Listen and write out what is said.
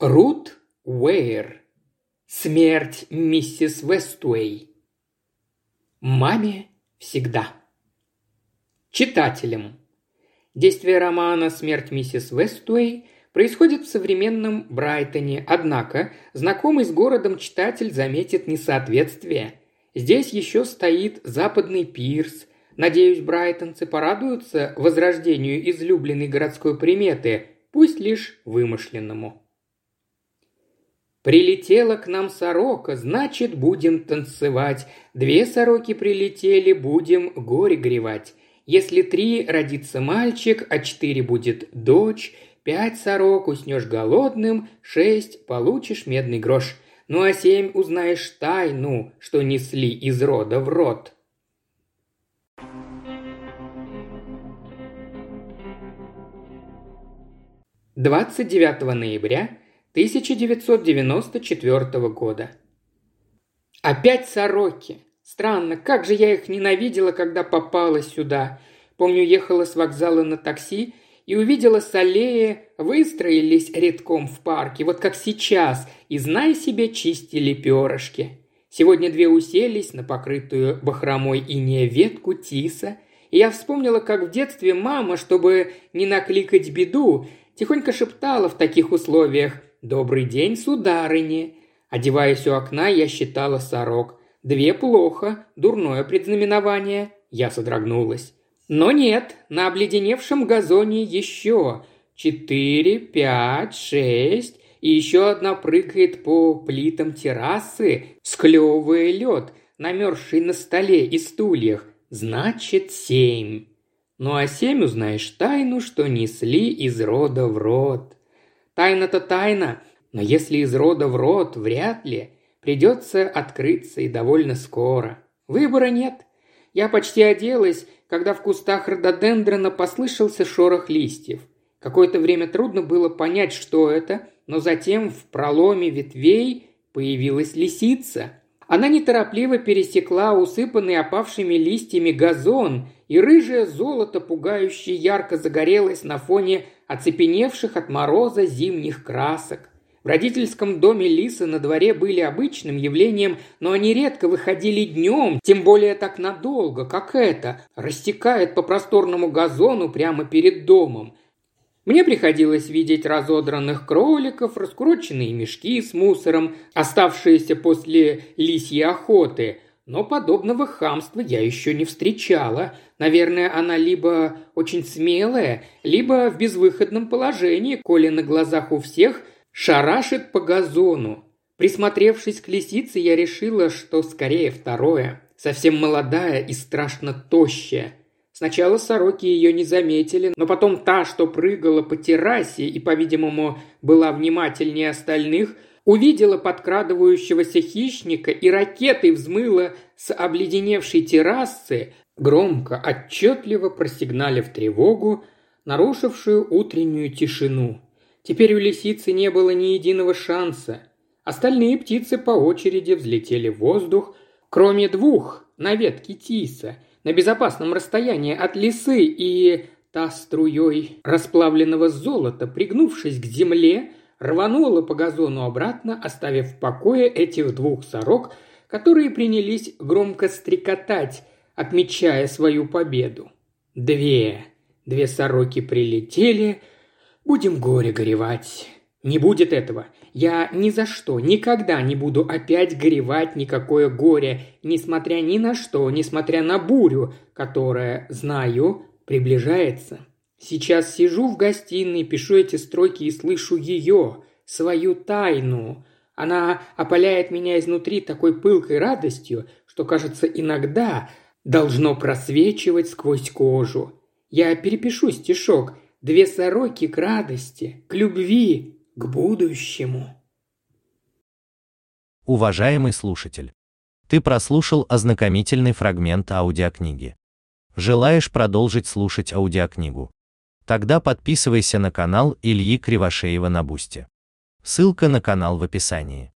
Рут Уэйр. Смерть миссис Вестуэй. Маме всегда. Читателям. Действие романа «Смерть миссис Вестуэй» происходит в современном Брайтоне, однако знакомый с городом читатель заметит несоответствие. Здесь еще стоит западный пирс. Надеюсь, брайтонцы порадуются возрождению излюбленной городской приметы, пусть лишь вымышленному. Прилетела к нам сорока, значит, будем танцевать. Две сороки прилетели, будем горе гревать. Если три родится мальчик, а четыре будет дочь, пять сорок уснешь голодным, шесть получишь медный грош. Ну а семь узнаешь тайну, что несли из рода в род. Двадцать девятого ноября 1994 года. Опять сороки. Странно, как же я их ненавидела, когда попала сюда. Помню, ехала с вокзала на такси и увидела с аллеи, выстроились редком в парке, вот как сейчас, и, знай себе, чистили перышки. Сегодня две уселись на покрытую бахромой инея ветку тиса, и я вспомнила, как в детстве мама, чтобы не накликать беду, тихонько шептала в таких условиях «Добрый день, сударыни!» Одеваясь у окна, я считала сорок. Две плохо, дурное предзнаменование. Я содрогнулась. Но нет, на обледеневшем газоне еще. Четыре, пять, шесть. И еще одна прыгает по плитам террасы, склевывая лед, намерзший на столе и стульях. Значит, семь. Ну а семь узнаешь тайну, что несли из рода в род. Тайна-то тайна, но если из рода в род, вряд ли. Придется открыться и довольно скоро. Выбора нет. Я почти оделась, когда в кустах рододендрона послышался шорох листьев. Какое-то время трудно было понять, что это, но затем в проломе ветвей появилась лисица. Она неторопливо пересекла усыпанный опавшими листьями газон, и рыжее золото пугающе ярко загорелось на фоне оцепеневших от мороза зимних красок. В родительском доме лисы на дворе были обычным явлением, но они редко выходили днем, тем более так надолго, как это, растекает по просторному газону прямо перед домом. Мне приходилось видеть разодранных кроликов, раскрученные мешки с мусором, оставшиеся после лисьей охоты. Но подобного хамства я еще не встречала. Наверное, она либо очень смелая, либо в безвыходном положении, коли на глазах у всех – шарашит по газону. Присмотревшись к лисице, я решила, что скорее второе. Совсем молодая и страшно тощая. Сначала сороки ее не заметили, но потом та, что прыгала по террасе и, по-видимому, была внимательнее остальных, увидела подкрадывающегося хищника и ракетой взмыла с обледеневшей террасы, громко, отчетливо просигналив тревогу, нарушившую утреннюю тишину. Теперь у лисицы не было ни единого шанса. Остальные птицы по очереди взлетели в воздух, кроме двух на ветке тиса, на безопасном расстоянии от лисы, и та струей расплавленного золота, пригнувшись к земле, рванула по газону обратно, оставив в покое этих двух сорок, которые принялись громко стрекотать, отмечая свою победу. Две, две сороки прилетели – Будем горе горевать. Не будет этого. Я ни за что, никогда не буду опять горевать никакое горе, несмотря ни на что, несмотря на бурю, которая, знаю, приближается. Сейчас сижу в гостиной, пишу эти строки и слышу ее, свою тайну. Она опаляет меня изнутри такой пылкой радостью, что, кажется, иногда должно просвечивать сквозь кожу. Я перепишу стишок – две сороки к радости, к любви, к будущему. Уважаемый слушатель, ты прослушал ознакомительный фрагмент аудиокниги. Желаешь продолжить слушать аудиокнигу? Тогда подписывайся на канал Ильи Кривошеева на Бусте. Ссылка на канал в описании.